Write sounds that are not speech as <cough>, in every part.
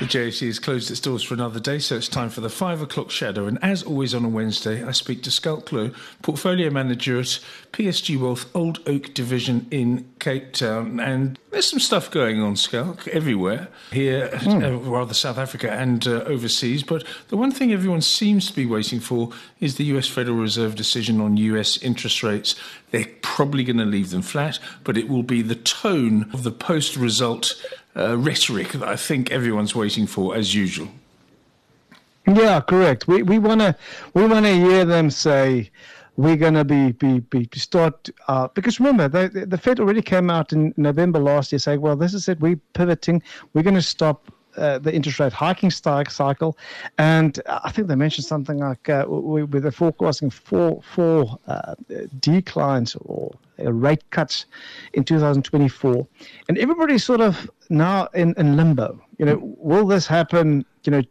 The JSE has closed its doors for another day, so it's time for the five o'clock shadow. And as always on a Wednesday, I speak to Schalk Louw, portfolio manager at PSG Wealth Old Oak Division in Cape Town. And there's some stuff going on, Schalk, everywhere here, mm. uh, rather South Africa and uh, overseas. But the one thing everyone seems to be waiting for is the US Federal Reserve decision on US interest rates. They're probably going to leave them flat, but it will be the tone of the post result uh, rhetoric that I think everyone's waiting for, as usual. Yeah, correct. We we want to we want to hear them say we're going to be be be start uh, because remember the the Fed already came out in November last year saying, well, this is it. We're pivoting. We're going to stop uh, the interest rate hiking cycle, and I think they mentioned something like uh, we, with the forecasting four four uh, declines or Uh, rate cuts in 2024, and everybody's sort of now in, in limbo. You know, will this happen? You know,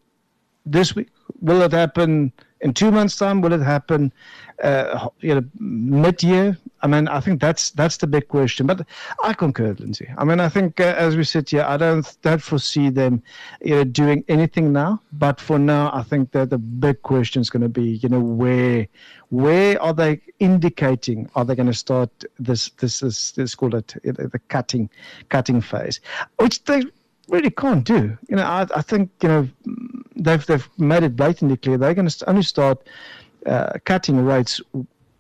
this week? Will it happen in two months' time? Will it happen? Uh, you know, mid-year. I mean, I think that's that's the big question. But I concur, Lindsay. I mean, I think uh, as we sit here, I don't don't foresee them, you know, doing anything now. But for now, I think that the big question is going to be, you know, where where are they indicating? Are they going to start this this is let's call it the cutting cutting phase, which they really can't do. You know, I, I think you know they've they've made it blatantly clear they're going to only start uh, cutting rates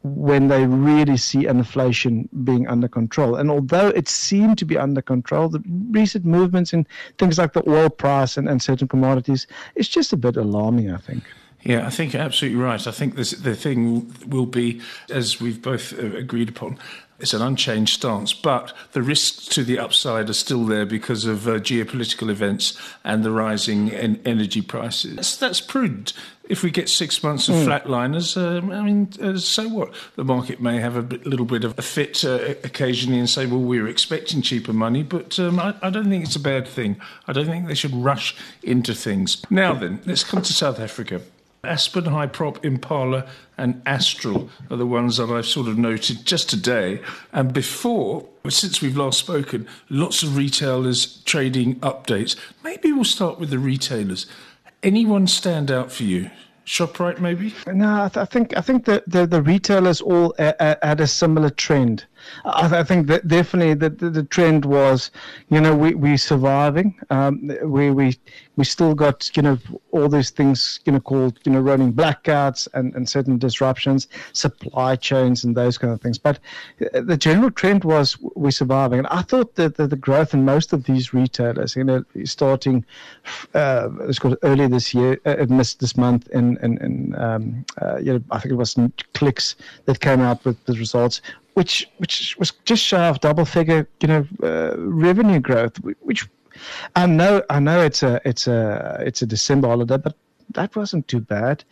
when they really see inflation being under control. And although it seemed to be under control, the recent movements in things like the oil price and, and certain commodities is just a bit alarming, I think. Yeah, I think you're absolutely right. I think this, the thing will be, as we've both uh, agreed upon, it's an unchanged stance, but the risks to the upside are still there because of uh, geopolitical events and the rising en- energy prices. That's, that's, prudent. If we get six months of mm. flatliners, um, I mean, uh, so what? The market may have a bit, little bit of a fit uh, occasionally and say, well, we were expecting cheaper money, but um, I, I don't think it's a bad thing. I don't think they should rush into things. Now then, let's come to South Africa. Aspen, Hyprop, Impala, and Astral are the ones that I've sort of noted just today. And before, since we've last spoken, lots of retailers trading updates. Maybe we'll start with the retailers. Anyone stand out for you? Shoprite, maybe? No, I, th- I think I think that the, the retailers all a- a- had a similar trend. I, I think that definitely the, the, the, trend was, you know, we we surviving. Um, we we we still got you know all these things you know called you know running blackouts and, and certain disruptions, supply chains and those kind of things. But uh, the general trend was we're surviving, and I thought that the, the growth in most of these retailers, you know, starting uh, it's called earlier this year, uh, this month in in, in um, uh, you know I think it was Clicks that came out with the results which which was just shy of double figure, you know, uh, revenue growth, which I know I know it's a it's a it's a December holiday, but that wasn't too bad.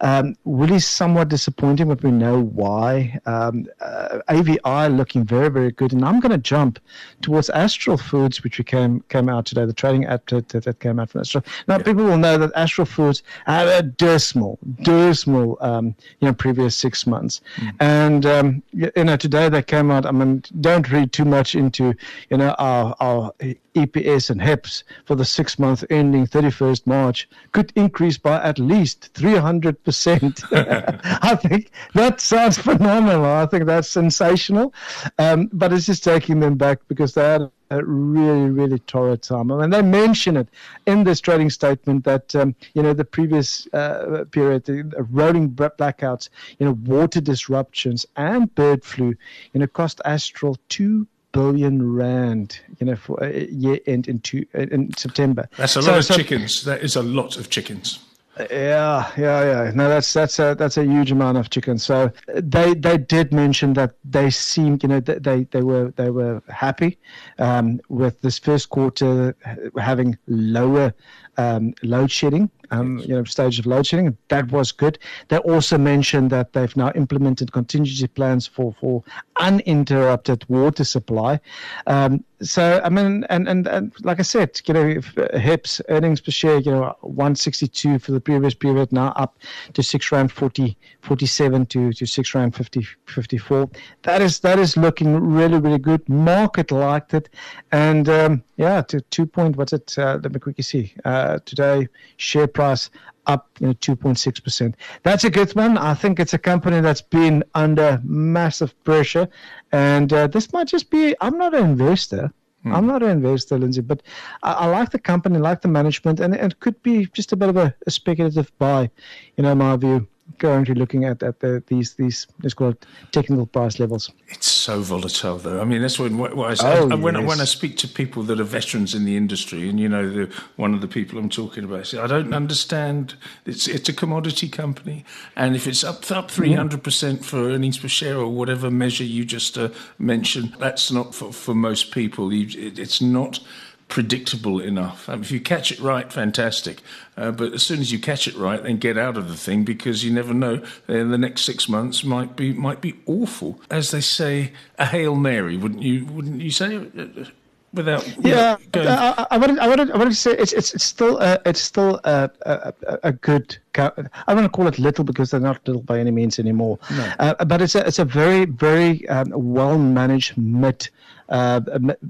Um, really somewhat disappointing, but we know why. Um, uh, AVI looking very, very good. And I'm going to jump towards Astral Foods, which we came came out today, the trading app that, that came out from Astral. Now, yeah. people will know that Astral Foods had a dismal, dismal, um, you know, previous six months. Mm. And, um, you know, today they came out, I mean, don't read too much into, you know, our, our EPS and HEPS for the six month ending 31st March could increase by at least 300%. <laughs> I think that sounds phenomenal. I think that's sensational. Um, but it's just taking them back because they had a really, really torrid time. Mean, they mention it in this trading statement that, um, you know, the previous uh, period, the rolling blackouts, you know, water disruptions and bird flu, you know, cost Astral two billion rand, you know, for a year end in, two, in September. That's a lot so, of so, chickens. That is a lot of chickens. Yeah, yeah, yeah. No, that's that's a that's a huge amount of chickens. So they they did mention that they seemed, you know, they they were they were happy um, with this first quarter having lower um, load shedding um, you know, stage of load shedding. That was good. They also mentioned that they've now implemented contingency plans for, for uninterrupted water supply. Um, so I mean, and, and and like I said, you know, if, uh, HEPS earnings per share, you know, 162 for the previous period, now up to six rand 40, 47 to to six rand 50, 54. That is that is looking really really good. Market liked it, and um, yeah, to two point. What's it? Uh, let me quickly see. Uh, today share price up you know 2.6 percent. That's a good one. I think it's a company that's been under massive pressure, and uh, this might just be. I'm not an investor. Hmm. I'm not an investor, Lindsay, but I, I, like the company, like the management, and it could be just a bit of a, a speculative buy, you know, in my view currently looking at, at the, these these let's call it technical price levels. It's so volatile, though. I mean, that's when what I say. Oh, when, yes. I, when I speak to people that are veterans in the industry, and you know, the, one of the people I'm talking about, I, say, I don't understand. It's it's a commodity company, and if it's up up 300 percent for earnings per share or whatever measure you just uh, mentioned, that's not for for most people. You, it, it's not predictable enough. if you catch it right, fantastic. Uh, but as soon as you catch it right, then get out of the thing because you never know. Uh, the next six months might be might be awful. As they say, a hail mary, wouldn't you? Wouldn't you say? Uh, without, yeah, I, I I wanted, I wanted to say it's it's, it's still uh, it's still a, a, a good. I don't want to call it little because they're not little by any means anymore. No. Uh, but it's a it's a very very um, well managed mid uh,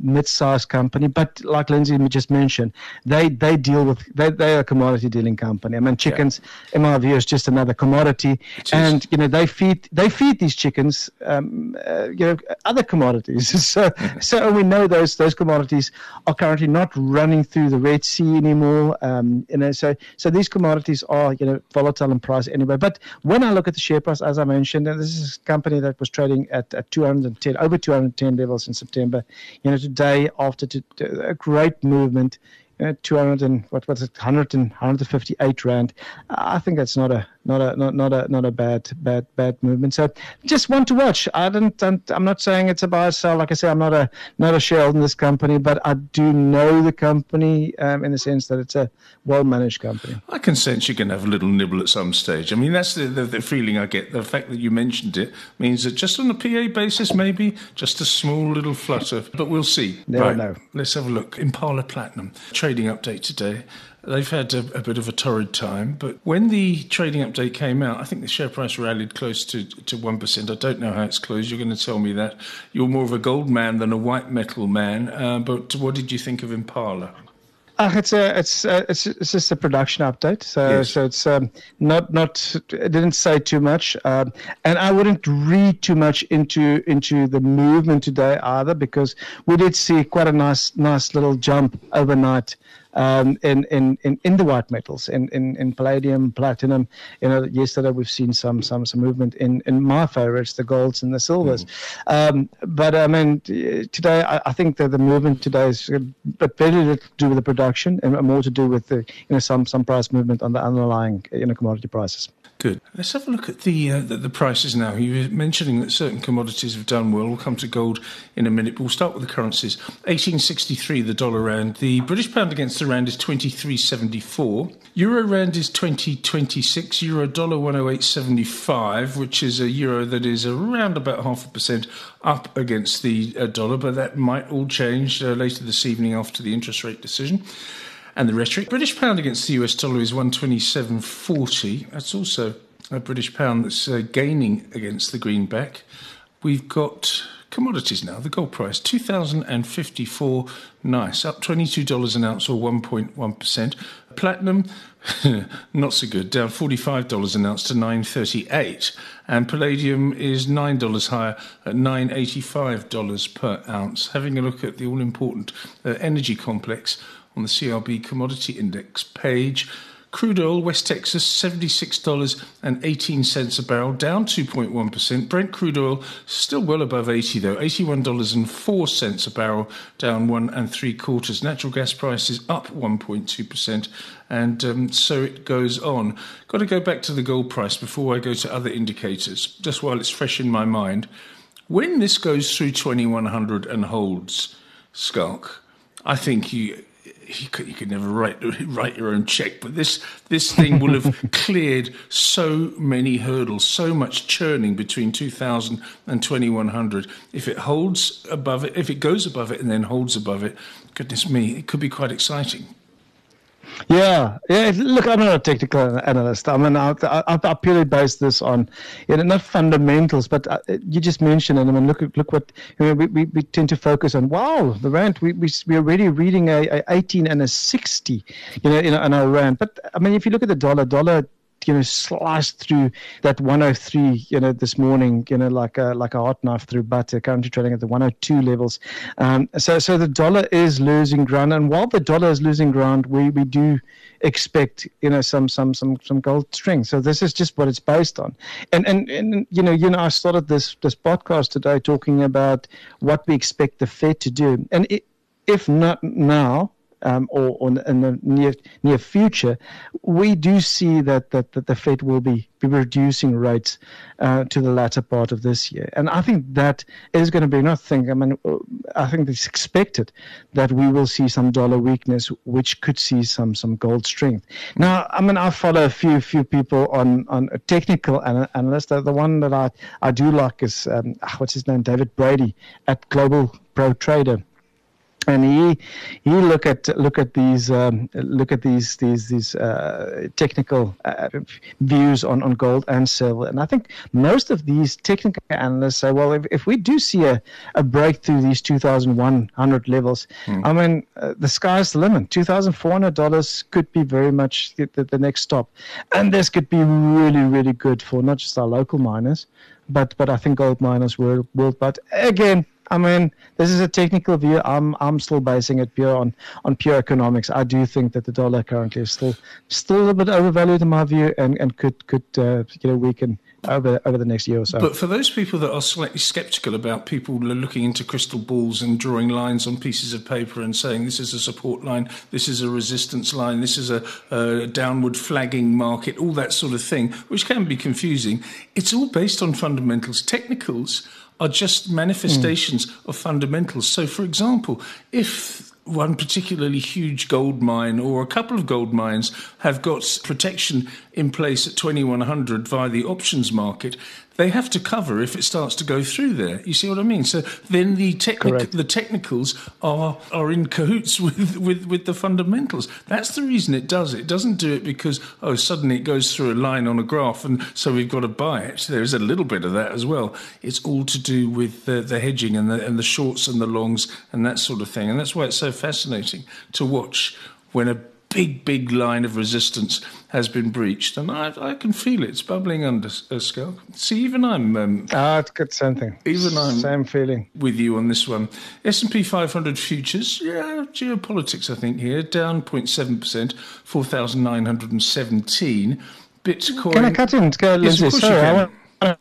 mid-sized company. But like Lindsay just mentioned, they they deal with they they are a commodity dealing company. I mean, chickens, yeah. in my view, is just another commodity, and you know they feed they feed these chickens, um, uh, you know, other commodities. <laughs> so so we know those those commodities are currently not running through the Red Sea anymore. Um, you know, so so these commodities are you know volatile in price anyway. But when I look at the share price, as I mentioned, and this is a company that was trading at, at 210 over 210 levels in September. You know, today after to, to a great movement, know, 200 and what was it 100 and 158 rand i think that's not a not a not, not a not a bad bad bad movement. So just want to watch. I don't i'm not saying it's a buy or sell. Like i say i'm not a not a shareholder in this company but i do know the company um, in the sense that it's a well managed company. I can sense you can have a little nibble at some stage. I mean that's the, the, the feeling i get. The fact that you mentioned it means that just on a pa basis maybe just a small little flutter but we'll see. Never right. know. let's have a look. Impala platinum. Trading update today. They've had a, a, bit of a torrid time, but when the trading update came out, I think the share price rallied close to, to 1%. I don't know how it's closed. You're going to tell me that. You're more of a gold man than a white metal man, uh, but what did you think of Impala? Uh, it's a it's a, uh, it's it's just a production update, so yes. so it's um, not not it didn't say too much, um, and I wouldn't read too much into into the movement today either because we did see quite a nice nice little jump overnight um, in, in, in, in the white metals, in, in, in palladium, platinum. You know, yesterday we've seen some some some movement in, in my favorites, the golds and the silvers. Mm. Um, but I mean, today I, I, think that the movement today is a bit very little to do with the production and more to do with the, you know some some price movement on the underlying you know commodity prices. Good. Let's have a look at the, uh, the, the prices now. You were mentioning that certain commodities have done well. We'll come to gold in a minute, but we'll start with the currencies. 1863 the dollar rand. The British pound against the rand is 23.74. Euro rand is 20.26. Euro dollar 108.75, which is a euro that is around about half a percent up against the uh, dollar, but that might all change uh, later this evening after the interest rate decision and the rhetoric. British pound against the US dollar is 127.40. That's also a British pound that's uh, gaining against the greenback. We've got commodities now. The gold price 2054 nice up $22 an ounce or 1.1%. Platinum <laughs> not so good down $45 an ounce to 938 and palladium is $9 higher at $985 per ounce. Having a look at the all important uh, energy complex on the CRB Commodity Index page. Crude oil, West Texas, $76.18 a barrel, down 2.1%. Brent crude oil, still well above 80 though, $81.04 a barrel, down one and three quarters. Natural gas prices up 1.2%, and um, so it goes on. Got to go back to the gold price before I go to other indicators, just while it's fresh in my mind. When this goes through 2100 and holds, Schalk, I think you you could, you could never write <laughs> write your own check, but this this thing will have <laughs> cleared so many hurdles, so much churning between 2000 and 2100. If it holds above it, if it goes above it and then holds above it, goodness me, it could be quite exciting. Yeah, yeah. Look, I'm not a technical analyst. I mean, I, I, I purely base this on, you know, not fundamentals, but uh, you just mentioned and I mean, look, look what you know, we, we, we tend to focus on. Wow, the rand. We we we're already reading a, a 18 and a 60, you know, in, in our rand. But I mean, if you look at the dollar, dollar you know sliced through that 103 you know this morning you know like a like a hot knife through butter currently trading at the 102 levels. Um, so so the dollar is losing ground and while the dollar is losing ground we we do expect you know some some some some gold strength so this is just what it's based on. And and, and you know you know I started this this podcast today talking about what we expect the Fed to do. And it, if not now um, or, or, in the near near future, we do see that, that, that the Fed will be, be reducing rates uh, to the latter part of this year. And I think that is going to be another thing. I mean, I think it's expected that we will see some dollar weakness, which could see some some gold strength. Now, I mean, I follow a few few people on on a technical analyst. The, the one that I, I do like is um, ah, what's his name, David Brady at Global Pro Trader and he he look at look at these um, look at these these these uh, technical uh, views on, on gold and silver. And I think most of these technical analysts say well if, if we do see a, a breakthrough these 2100 levels hmm. I mean uh, the sky's the limit. $2400 could be very much the, the, the next stop. And this could be really really good for not just our local miners but but I think gold miners world world but again I mean, this is a technical view. I'm I'm still basing it pure on, on pure economics. I do think that the dollar currently is still still a bit overvalued in my view, and, and could could uh, weaken over over the next year or so. But for those people that are slightly sceptical about people looking into crystal balls and drawing lines on pieces of paper and saying this is a support line, this is a resistance line, this is a, a downward flagging market, all that sort of thing, which can be confusing. It's all based on fundamentals, technicals are just manifestations mm. of fundamentals. So, for example, if one particularly huge gold mine or a couple of gold mines have got protection in place at 2100 via the options market, they have to cover if it starts to go through there. You see what I mean? So then the technic- the technicals are are in cahoots <laughs> with, with, with the fundamentals. That's the reason it does it. It doesn't do it because oh suddenly it goes through a line on a graph and so we've got to buy it. There is a little bit of that as well. It's all to do with the, the hedging and the and the shorts and the longs and that sort of thing. And that's why it's so fascinating to watch when a big, big line of resistance has been breached, and I, I can feel it. It's bubbling under, uh, Schalk. See, even I'm. Um, ah, it's good, same thing. Even I'm same feeling with you on this one. S and P 500 futures, yeah, geopolitics. I think here down 0.7 percent, 4,917. Bitcoin. Can I cut in? Go, Lindsay, sorry,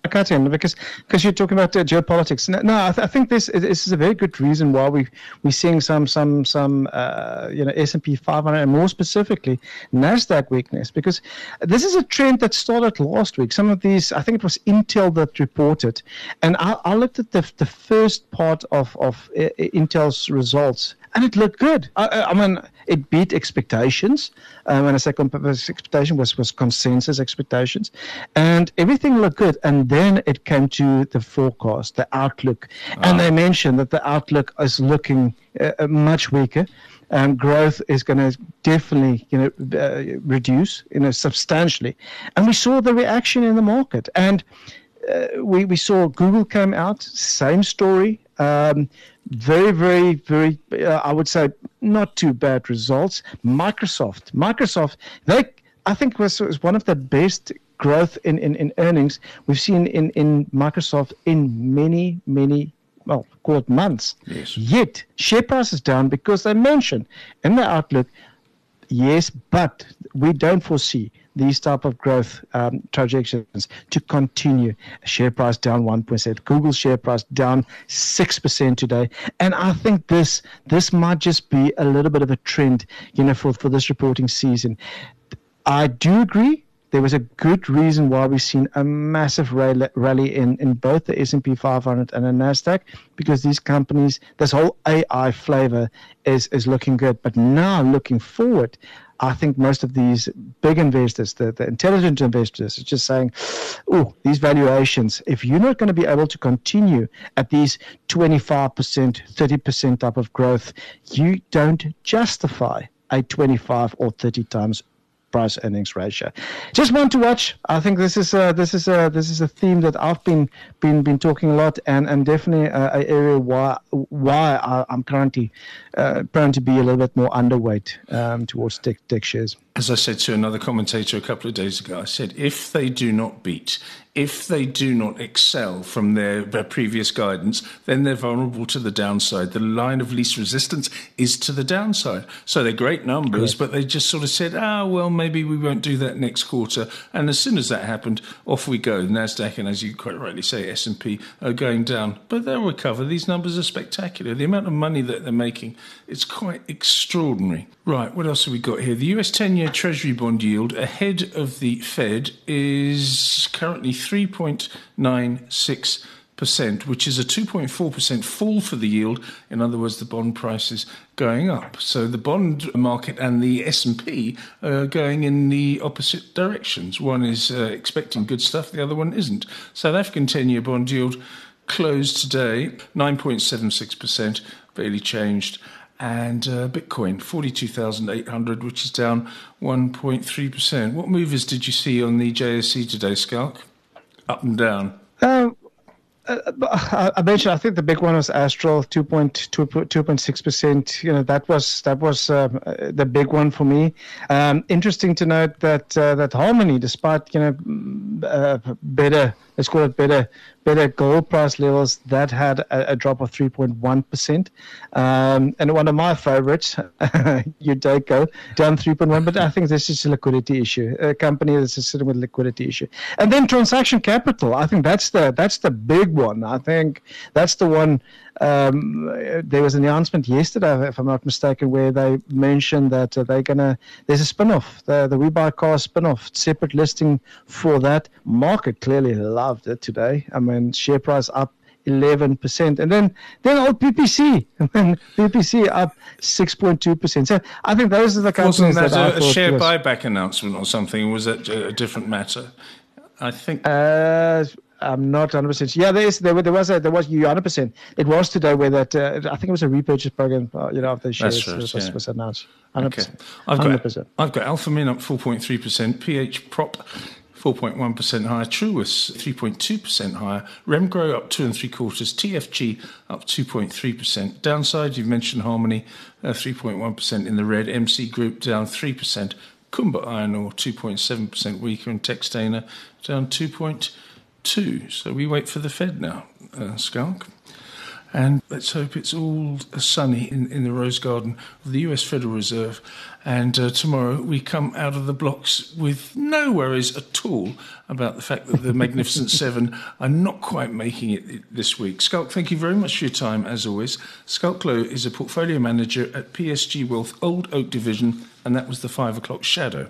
cut in because because you're talking about uh, geopolitics. No, no I, th- I, think this this is a very good reason why we we're seeing some some some uh, you know S and P 500 and more specifically Nasdaq weakness because this is a trend that started last week. Some of these I think it was Intel that reported, and I, I looked at the the first part of of uh, Intel's results and it looked good. I, I mean, it beat expectations. Um, when I say expectation was was consensus expectations, and everything looked good. And then it came to the forecast, the outlook, and they mentioned that the outlook is looking uh, uh much weaker. Um, growth is going to definitely, you know, uh, reduce, you know, substantially, and we saw the reaction in the market. And uh, we we saw Google came out, same story. Um, very, very, very, uh, I would say, not too bad results. Microsoft, Microsoft, they, I think, was, was one of the best growth in, in, in earnings we've seen in, in Microsoft in many, many well, call it months. Yes. Yet, share price is down because they mentioned in the outlook, yes, but we don't foresee these type of growth um, trajectories to continue. Share price down 1%. Google share price down 6% today. And I think this this might just be a little bit of a trend, you know, for, for this reporting season. I do agree there was a good reason why we've seen a massive rally in, in both the S&P 500 and the Nasdaq because these companies, this whole AI flavor is is looking good. But now looking forward, I think most of these big investors, the, the intelligent investors, are just saying, oh, these valuations, if you're not going to be able to continue at these 25%, 30% type of growth, you don't justify a 25 or 30 times price earnings ratio. Just one to watch. I think this is a, this is a this is a theme that I've been been been talking a lot, and and definitely an area why why I, am currently uh, prone to be a little bit more underweight um, towards tech, tech shares. As I said to another commentator a couple of days ago, I said if they do not beat if they do not excel from their, their, previous guidance, then they're vulnerable to the downside. The line of least resistance is to the downside. So they're great numbers, Correct. but they just sort of said, ah, oh, well, maybe we won't do that next quarter. And as soon as that happened, off we go. Nasdaq and, as you quite rightly say, S and P are going down, but they'll recover. These numbers are spectacular. The amount of money that they're making, it's quite extraordinary. Right, what else have we got here? The US 10 year Treasury bond yield ahead of the Fed is currently 3.96%, which is a 2.4% fall for the yield. In other words, the bond price is going up. So the bond market and the S&P are going in the opposite directions. One is uh, expecting good stuff, the other one isn't. South African 10 year bond yield closed today 9.76%, barely changed and uh, Bitcoin 42,800, which is down 1.3%. What movers did you see on the JSE today, Schalk? Up and down. Um, uh, I mentioned. I think the big one was Astral, 2.6 percent. You know that was that was uh, the big one for me. Um, interesting to note that uh, that Harmony, despite you know uh, better let's call it better better gold price levels that had a, a drop of 3.1% um, and one of my favorites <laughs> Udeco down 3.1 but I think this is a liquidity issue a company that's sitting with liquidity issue and then transaction capital I think that's the that's the big one I think that's the one um, there was an announcement yesterday, if I'm not mistaken, where they mentioned that uh, they're gonna. There's a spin-off, the the We Buy Car spin-off, separate listing for that. Market clearly loved it today. I mean, share price up 11%. And then, then old PPC, <laughs> and PPC up 6.2%. So I think those are the companies Wasn't that, that a, a share buyback announcement or something? Was that a different matter? I think. Uh, I'm not 100 percent. Yeah, there is. There, there was a. There was you 100 percent. It was today where that. Uh, I think it was a repurchase program. Uh, you know, of the shares right, was, yeah. was, announced. 100%. Okay. I've got. I've got Alphamin up 4.3 percent. PH Prop. 4.1% higher, Truworths 3.2% higher, Remgro up two and three quarters, TFG up 2.3%. Downside, you've mentioned Harmony, uh, 3.1% in the red, MC Group down 3%, Kumba Iron Ore 2.7% weaker, and Textainer down 2.2%. So we wait for the Fed now, uh, Schalk. And let's hope it's all sunny in, in the Rose Garden of the US Federal Reserve. And uh, tomorrow we come out of the blocks with no worries at all about the fact that the Magnificent <laughs> Seven are not quite making it this week. Schalk, thank you very much for your time, as always. Schalk Louw is a portfolio manager at PSG Wealth Old Oak Division, and that was the five o'clock shadow.